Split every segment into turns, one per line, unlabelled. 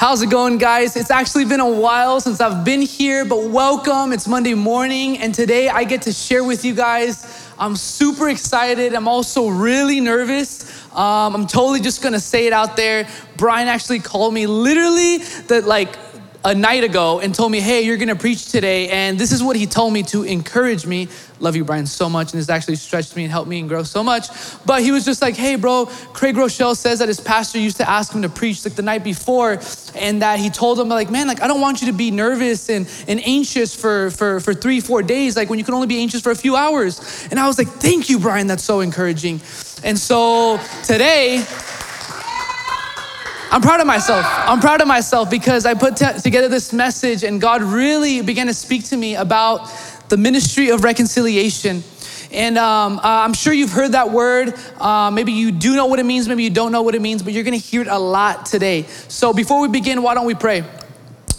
How's it going, guys? It's actually been a while since I've been here, but welcome. It's Monday morning, and today I get to share with you guys. I'm super excited. I'm also really nervous. Um, I'm totally just gonna say it out there. Brian actually called me literally that like a night ago and told me, hey, you're gonna preach today. And this is what he told me to encourage me. Love you, Brian, so much. And it's actually stretched me and helped me and grow so much. But he was just like, hey, bro, Craig Groeschel says that his pastor used to ask him to preach like the night before. And that he told him, like, man, like, I don't want you to be nervous and, and anxious for, for, for three, four days, like when you can only be anxious for a few hours. And I was like, thank you, Brian. That's so encouraging. And so today, I'm proud of myself. I'm proud of myself because I put t- together this message and God really began to speak to me about the ministry of reconciliation. And um, uh, I'm sure you've heard that word. Uh, maybe you do know what it means, maybe you don't know what it means, but you're gonna hear it a lot today. So before we begin, why don't we pray?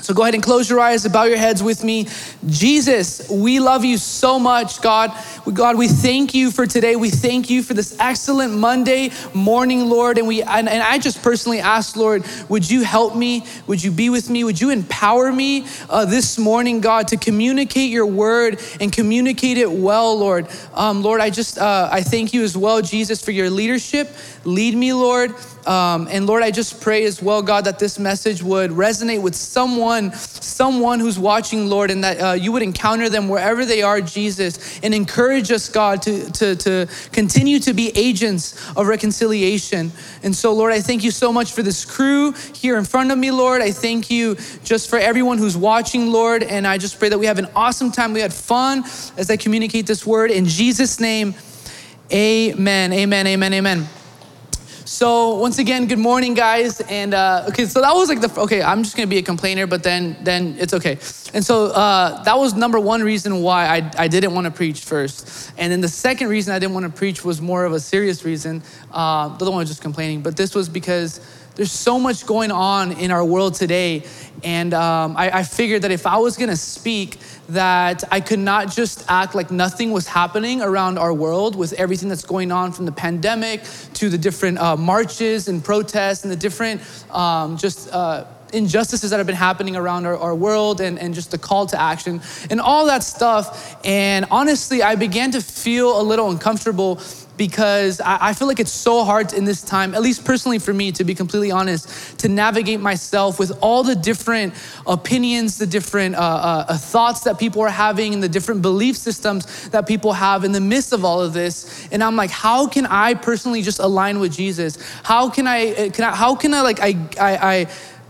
So go ahead and close your eyes and bow your heads with me. Jesus, we love you so much, God. God, we thank you for today. We thank you for this excellent Monday morning, Lord. And we and, and I just personally ask, Lord, would you help me? Would you be with me? Would you empower me uh, this morning, God, to communicate your word and communicate it well, Lord? Um, Lord, I just uh, I thank you as well, Jesus, for your leadership. Lead me, Lord. Um, and Lord, I just pray as well, God, that this message would resonate with someone, someone who's watching, Lord, and that uh, you would encounter them wherever they are, Jesus, and encourage us, God, to, to, to continue to be agents of reconciliation. And so, Lord, I thank you so much for this crew here in front of me, Lord. I thank you just for everyone who's watching, Lord. And I just pray that we have an awesome time. We had fun as I communicate this word. In Jesus' name, amen, amen, amen, amen. So once again, good morning, guys. And uh, okay, so that was like the okay. I'm just gonna be a complainer, but then then it's okay. And so uh, that was number one reason why I I didn't want to preach first. And then the second reason I didn't want to preach was more of a serious reason. Uh, the other one was just complaining, but this was because there's so much going on in our world today. And um, I, I, figured that if I was gonna speak, that I could not just act like nothing was happening around our world with everything that's going on from the pandemic to the different uh, marches and protests and the different um, just uh, injustices that have been happening around our, our world and, and just the call to action and all that stuff. And honestly, I began to feel a little uncomfortable because I, feel like it's so hard in this time, at least personally for me, to be completely honest, to navigate myself with all the different opinions, the different uh, uh, uh, thoughts that people are having, and the different belief systems that people have in the midst of all of this. And I'm like, how can I personally just align with Jesus? How can I, uh, can I how can I like, I, I, I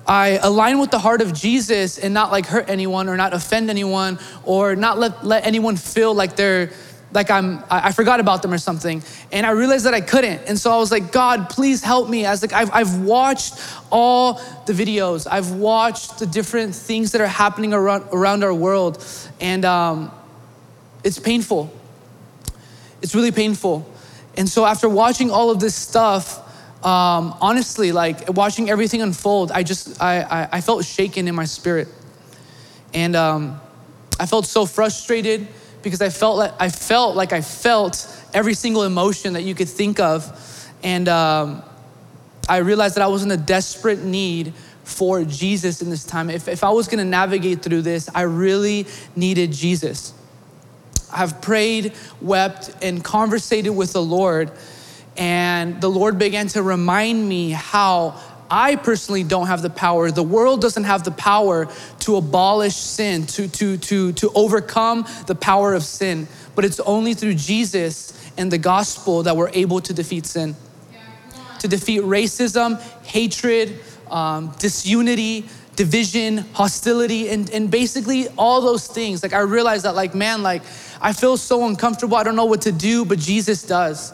I align with the heart of Jesus and not like hurt anyone or not offend anyone or not let, let anyone feel like they're like I'm, I forgot about them or something. And I realized that I couldn't. And so I was like, God, please help me. As like, I've, I've watched all the videos. I've watched the different things that are happening around, around our world. And um, it's painful. It's really painful. And so after watching all of this stuff, um, honestly, like watching everything unfold, I just, I, I, I felt shaken in my spirit. And um, I felt so frustrated because I felt like I felt like I felt every single emotion that you could think of, and um, I realized that I was in a desperate need for Jesus in this time. If, if I was going to navigate through this, I really needed Jesus. I've prayed, wept, and conversated with the Lord, and the Lord began to remind me how I personally don't have the power. The world doesn't have the power to abolish sin, to, to, to, to overcome the power of sin. But it's only through Jesus and the gospel that we're able to defeat sin, to defeat racism, hatred, um, disunity, division, hostility, and, and basically all those things. Like I realized that, like, man, like I feel so uncomfortable. I don't know what to do, but Jesus does.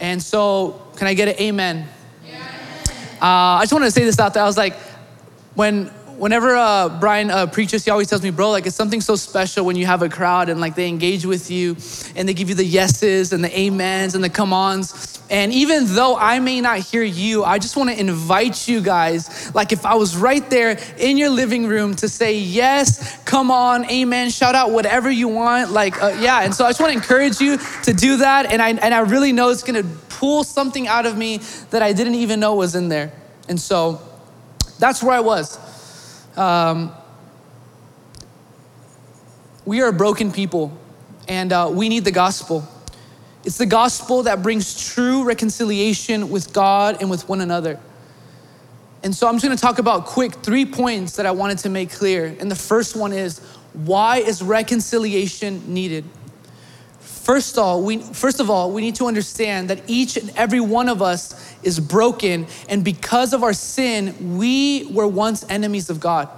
And so, can I get an amen? Uh, I just want to say this out there. I was like, when whenever uh, Brian uh, preaches, he always tells me, bro, like it's something so special when you have a crowd and like they engage with you and they give you the yeses and the amens and the come ons. And even though I may not hear you, I just want to invite you guys, like if I was right there in your living room to say, yes, come on, amen, shout out whatever you want. Like, uh, yeah. And so I just want to encourage you to do that. And I, and I really know it's going to pull something out of me that I didn't even know was in there. And so, That's where I was. Um, we are broken people, and uh, we need the gospel. It's the gospel that brings true reconciliation with God and with one another. And so I'm just gonna talk about quick three points that I wanted to make clear. And the first one is why is reconciliation needed? First of all, we, first of all, we need to understand that each and every one of us is broken, and because of our sin, we were once enemies of God.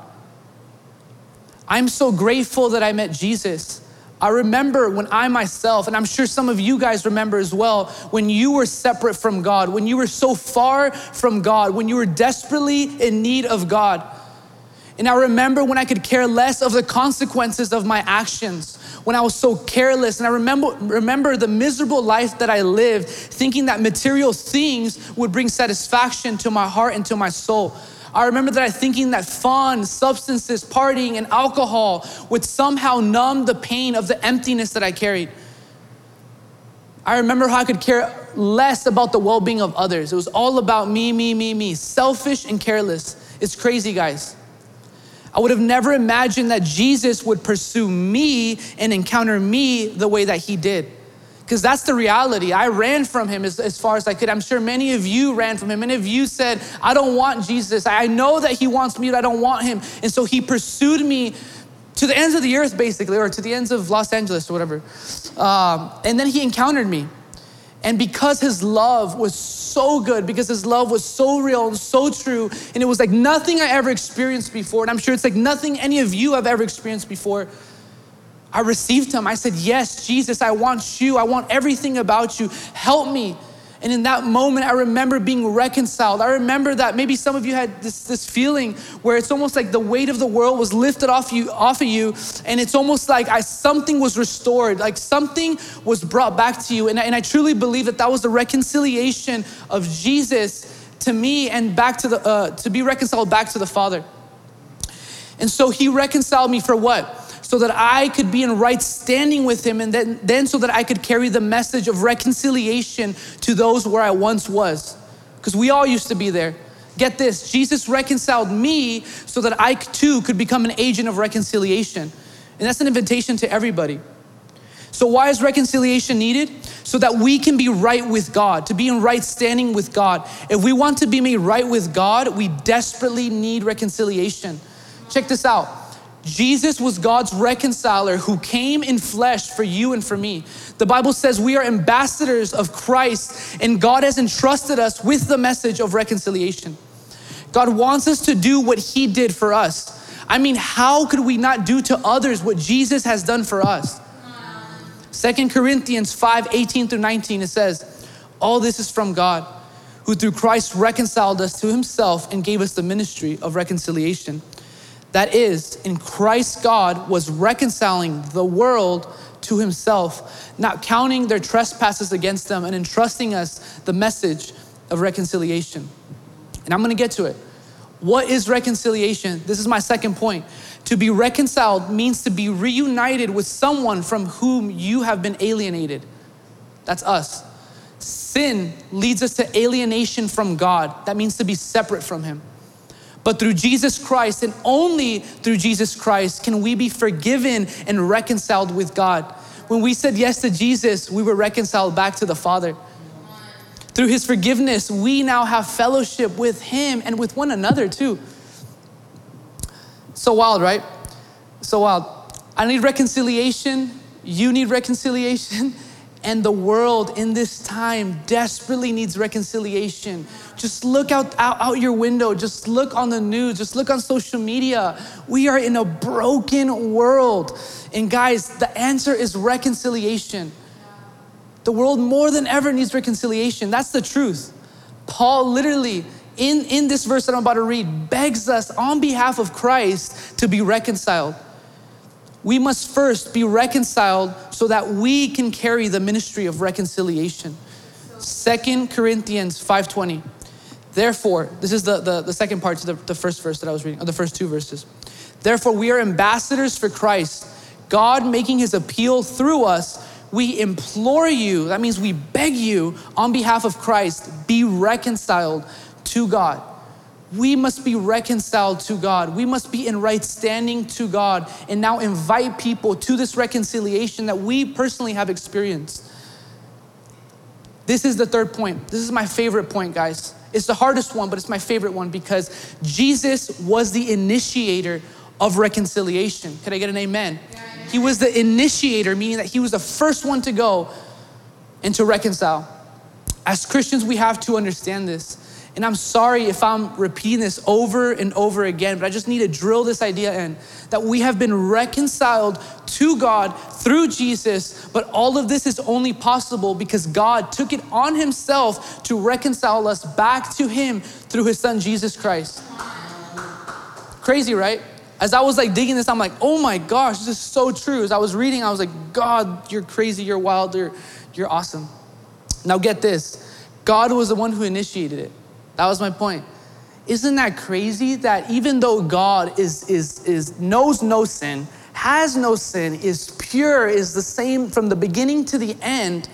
I'm so grateful that I met Jesus. I remember when I myself, and I'm sure some of you guys remember as well, when you were separate from God, when you were so far from God, when you were desperately in need of God. And I remember when I could care less of the consequences of my actions, when I was so careless. And I remember, remember the miserable life that I lived, thinking that material things would bring satisfaction to my heart and to my soul. I remember that I thinking that fun, substances, partying, and alcohol would somehow numb the pain of the emptiness that I carried. I remember how I could care less about the well being of others. It was all about me, me, me, me, selfish and careless. It's crazy, guys. I would have never imagined that Jesus would pursue me and encounter me the way that he did. Because that's the reality. I ran from him as, as far as I could. I'm sure many of you ran from him. Many of you said, I don't want Jesus. I know that he wants me, but I don't want him. And so he pursued me to the ends of the earth, basically, or to the ends of Los Angeles or whatever. Um, and then he encountered me. And because his love was so good, because his love was so real and so true, and it was like nothing I ever experienced before, and I'm sure it's like nothing any of you have ever experienced before. I received him. I said, Yes, Jesus, I want you. I want everything about you. Help me. And in that moment, I remember being reconciled. I remember that maybe some of you had this, this feeling where it's almost like the weight of the world was lifted off you, off of you, and it's almost like I, something was restored, like something was brought back to you. And I, and I truly believe that that was the reconciliation of Jesus to me and back to the uh, to be reconciled back to the Father. And so He reconciled me for what? So that I could be in right standing with him, and then, then so that I could carry the message of reconciliation to those where I once was. Because we all used to be there. Get this Jesus reconciled me so that I too could become an agent of reconciliation. And that's an invitation to everybody. So, why is reconciliation needed? So that we can be right with God, to be in right standing with God. If we want to be made right with God, we desperately need reconciliation. Check this out. Jesus was God's reconciler who came in flesh for you and for me. The Bible says we are ambassadors of Christ, and God has entrusted us with the message of reconciliation. God wants us to do what He did for us. I mean, how could we not do to others what Jesus has done for us? Second Corinthians 5 18 through 19, it says, All this is from God, who through Christ reconciled us to Himself and gave us the ministry of reconciliation. That is, in Christ, God was reconciling the world to himself, not counting their trespasses against them and entrusting us the message of reconciliation. And I'm gonna get to it. What is reconciliation? This is my second point. To be reconciled means to be reunited with someone from whom you have been alienated. That's us. Sin leads us to alienation from God. That means to be separate from Him. But through Jesus Christ and only through Jesus Christ can we be forgiven and reconciled with God. When we said yes to Jesus, we were reconciled back to the Father. Through his forgiveness, we now have fellowship with him and with one another too. So wild, right? So wild. I need reconciliation. You need reconciliation. And the world in this time desperately needs reconciliation. Just look out, out, out, your window, just look on the news, just look on social media. We are in a broken world. And guys, the answer is reconciliation. The world more than ever needs reconciliation. That's the truth. Paul literally, in, in this verse that I'm about to read, begs us on behalf of Christ to be reconciled we must first be reconciled so that we can carry the ministry of reconciliation. Second Corinthians 5.20. Therefore, this is the, the, the second part to the, the first verse that I was reading, or the first two verses. Therefore, we are ambassadors for Christ, God making his appeal through us. We implore you, that means we beg you on behalf of Christ, be reconciled to God. We must be reconciled to God. We must be in right standing to God and now invite people to this reconciliation that we personally have experienced. This is the third point. This is my favorite point, guys. It's the hardest one, but it's my favorite one because Jesus was the initiator of reconciliation. Can I get an amen? He was the initiator, meaning that he was the first one to go and to reconcile. As Christians, we have to understand this. And I'm sorry if I'm repeating this over and over again, but I just need to drill this idea in that we have been reconciled to God through Jesus, but all of this is only possible because God took it on Himself to reconcile us back to Him through His Son, Jesus Christ. Crazy, right? As I was like digging this, I'm like, oh my gosh, this is so true. As I was reading, I was like, God, you're crazy, you're wild, you're, you're awesome. Now get this God was the one who initiated it. That was my point. Isn't that crazy that even though God is, is, is knows no sin, has no sin, is pure, is the same from the beginning to the end,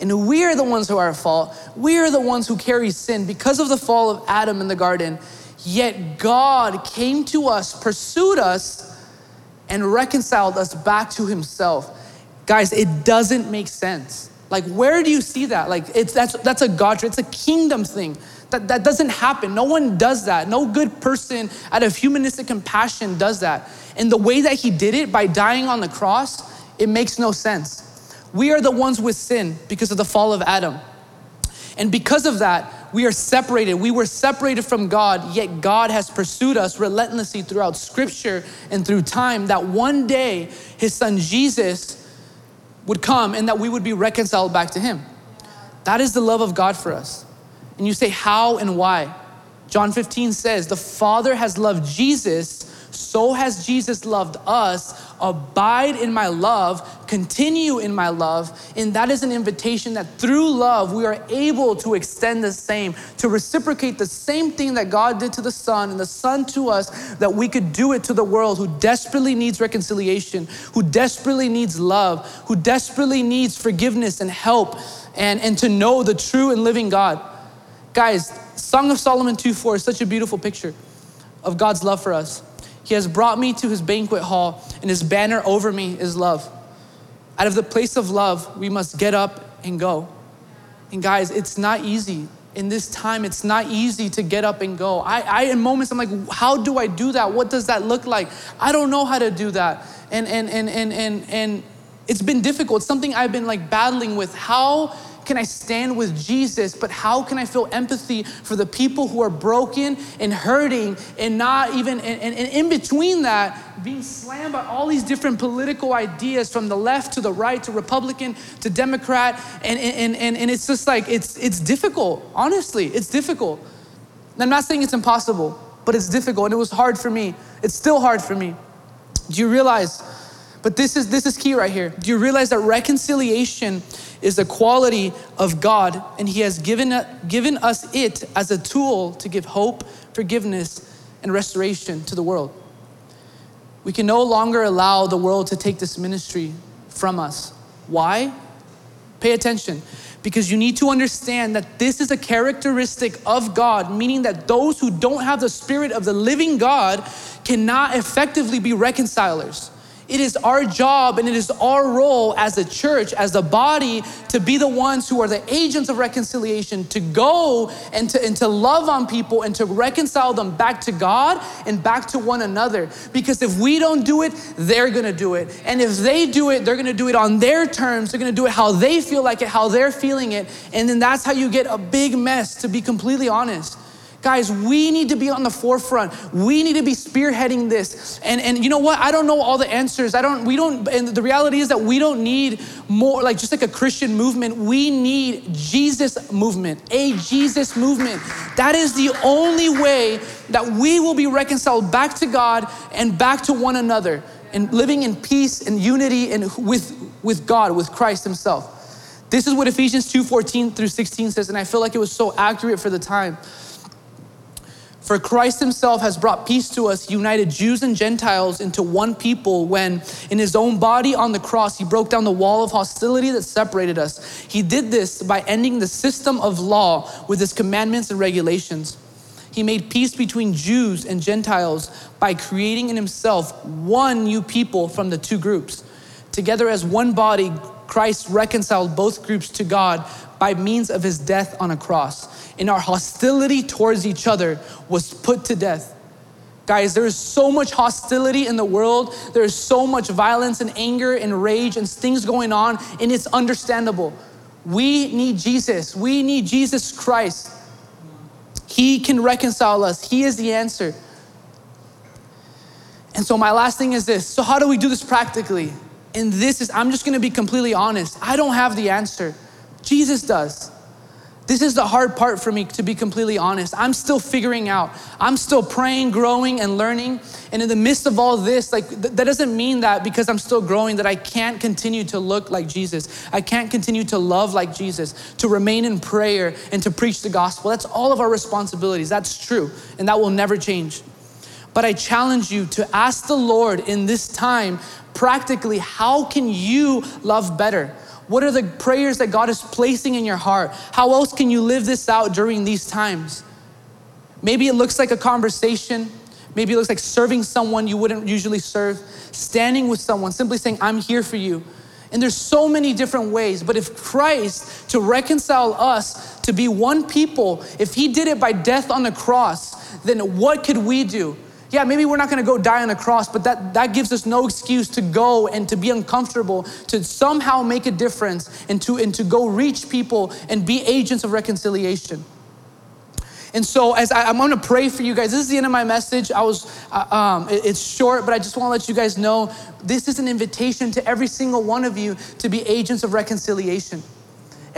and we are the ones who are at fault, we are the ones who carry sin because of the fall of Adam in the garden, yet God came to us, pursued us, and reconciled us back to himself. Guys, it doesn't make sense. Like, where do you see that? Like, it's that's that's a God, it's a kingdom thing. That, that doesn't happen. No one does that. No good person out of humanistic compassion does that. And the way that he did it by dying on the cross, it makes no sense. We are the ones with sin because of the fall of Adam. And because of that, we are separated. We were separated from God, yet God has pursued us relentlessly throughout scripture and through time that one day his son Jesus would come and that we would be reconciled back to him. That is the love of God for us. And you say, How and why? John 15 says, The Father has loved Jesus, so has Jesus loved us. Abide in my love, continue in my love. And that is an invitation that through love, we are able to extend the same, to reciprocate the same thing that God did to the Son and the Son to us, that we could do it to the world who desperately needs reconciliation, who desperately needs love, who desperately needs forgiveness and help, and, and to know the true and living God. Guys, Song of Solomon 2:4 is such a beautiful picture of God's love for us. He has brought me to his banquet hall, and his banner over me is love. Out of the place of love, we must get up and go. And guys, it's not easy. In this time, it's not easy to get up and go. I, I in moments, I'm like, how do I do that? What does that look like? I don't know how to do that. And and and and and and it's been difficult. It's something I've been like battling with. How can I stand with Jesus, but how can I feel empathy for the people who are broken and hurting and not even, and, and, and in between that, being slammed by all these different political ideas from the left to the right to Republican to Democrat. And, and, and, and it's just like, it's, it's difficult. Honestly, it's difficult. And I'm not saying it's impossible, but it's difficult. And it was hard for me. It's still hard for me. Do you realize? But this is this is key right here. Do you realize that reconciliation is a quality of God, and He has given, given us it as a tool to give hope, forgiveness, and restoration to the world. We can no longer allow the world to take this ministry from us. Why? Pay attention. Because you need to understand that this is a characteristic of God, meaning that those who don't have the spirit of the living God cannot effectively be reconcilers. It is our job and it is our role as a church, as a body, to be the ones who are the agents of reconciliation, to go and to, and to love on people and to reconcile them back to God and back to one another. Because if we don't do it, they're gonna do it. And if they do it, they're gonna do it on their terms. They're gonna do it how they feel like it, how they're feeling it. And then that's how you get a big mess, to be completely honest. Guys, we need to be on the forefront. We need to be spearheading this. And, and you know what? I don't know all the answers. I don't, we don't, and the reality is that we don't need more, like just like a Christian movement. We need Jesus movement, a Jesus movement. That is the only way that we will be reconciled back to God and back to one another and living in peace and unity and with, with God, with Christ Himself. This is what Ephesians 2 14 through 16 says, and I feel like it was so accurate for the time. For Christ himself has brought peace to us, united Jews and Gentiles into one people when, in his own body on the cross, he broke down the wall of hostility that separated us. He did this by ending the system of law with his commandments and regulations. he made peace between Jews and Gentiles by creating in himself one new people from the two groups. Together as one body, Christ reconciled both groups to God by means of his death on a cross. And our hostility towards each other was put to death. Guys, there is so much hostility in the world. There is so much violence and anger and rage and things going on, and it's understandable. We need Jesus. We need Jesus Christ. He can reconcile us, He is the answer. And so, my last thing is this so, how do we do this practically? And this is, I'm just gonna be completely honest. I don't have the answer, Jesus does. This is the hard part for me, to be completely honest. I'm still figuring out. I'm still praying, growing, and learning. And in the midst of all this, like th- that doesn't mean that because I'm still growing that I can't continue to look like Jesus. I can't continue to love like Jesus, to remain in prayer and to preach the gospel. That's all of our responsibilities. That's true, and that will never change. But I challenge you to ask the Lord in this time practically, how can you love better? What are the prayers that God is placing in your heart? How else can you live this out during these times? Maybe it looks like a conversation. Maybe it looks like serving someone you wouldn't usually serve, standing with someone, simply saying, I'm here for you. And there's so many different ways. But if Christ, to reconcile us to be one people, if He did it by death on the cross, then what could we do? Yeah, maybe we're not gonna go die on a cross, but that, that gives us no excuse to go and to be uncomfortable, to somehow make a difference, and to, and to go reach people and be agents of reconciliation. And so, as I, am gonna pray for you guys, this is the end of my message. I was, uh, um, it, it's short, but I just wanna let you guys know this is an invitation to every single one of you to be agents of reconciliation.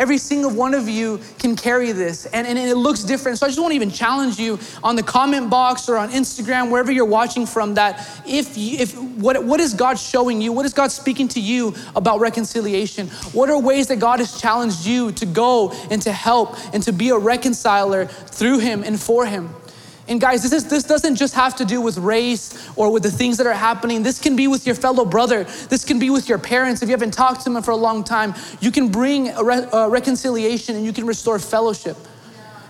Every single one of you can carry this, and, and it looks different. So I just want to even challenge you on the comment box or on Instagram, wherever you're watching from, that if, you, if what, what is God showing you? What is God speaking to you about reconciliation? What are ways that God has challenged you to go and to help and to be a reconciler through Him and for Him? And guys, this, is, this doesn't just have to do with race or with the things that are happening. This can be with your fellow brother. This can be with your parents. If you haven't talked to them for a long time, you can bring a, re- a reconciliation and you can restore fellowship.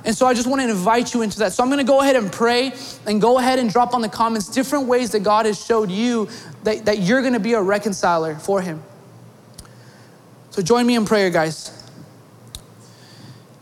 And so I just want to invite you into that. So I'm going to go ahead and pray and go ahead and drop on the comments different ways that God has showed you that, that you're going to be a reconciler for Him. So join me in prayer, guys.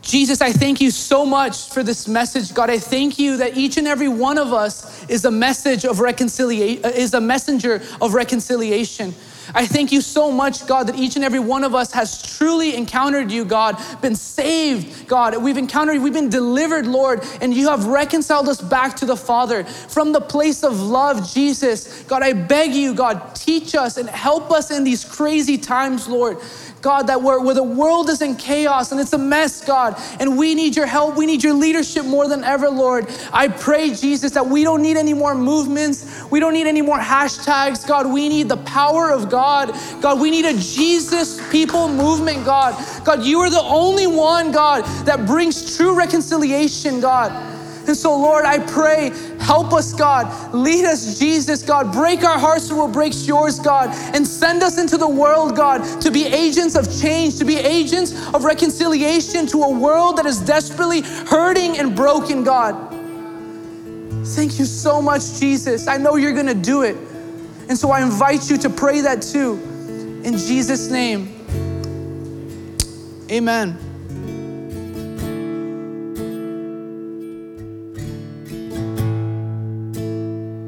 Jesus, I thank you so much for this message. God, I thank you that each and every one of us is a message of reconciliation, uh, is a messenger of reconciliation. I thank you so much, God, that each and every one of us has truly encountered you, God, been saved, God. We've encountered, we've been delivered, Lord, and you have reconciled us back to the Father from the place of love, Jesus. God, I beg you, God, teach us and help us in these crazy times, Lord. God, that where, where the world is in chaos and it's a mess, God, and we need your help. We need your leadership more than ever, Lord. I pray, Jesus, that we don't need any more movements. We don't need any more hashtags, God. We need the power of God. God, we need a Jesus people movement, God. God, you are the only one, God, that brings true reconciliation, God. And so, Lord, I pray, help us, God. Lead us, Jesus, God. Break our hearts so we'll break yours, God. And send us into the world, God, to be agents of change, to be agents of reconciliation to a world that is desperately hurting and broken, God. Thank you so much, Jesus. I know you're going to do it. And so I invite you to pray that too. In Jesus' name, amen.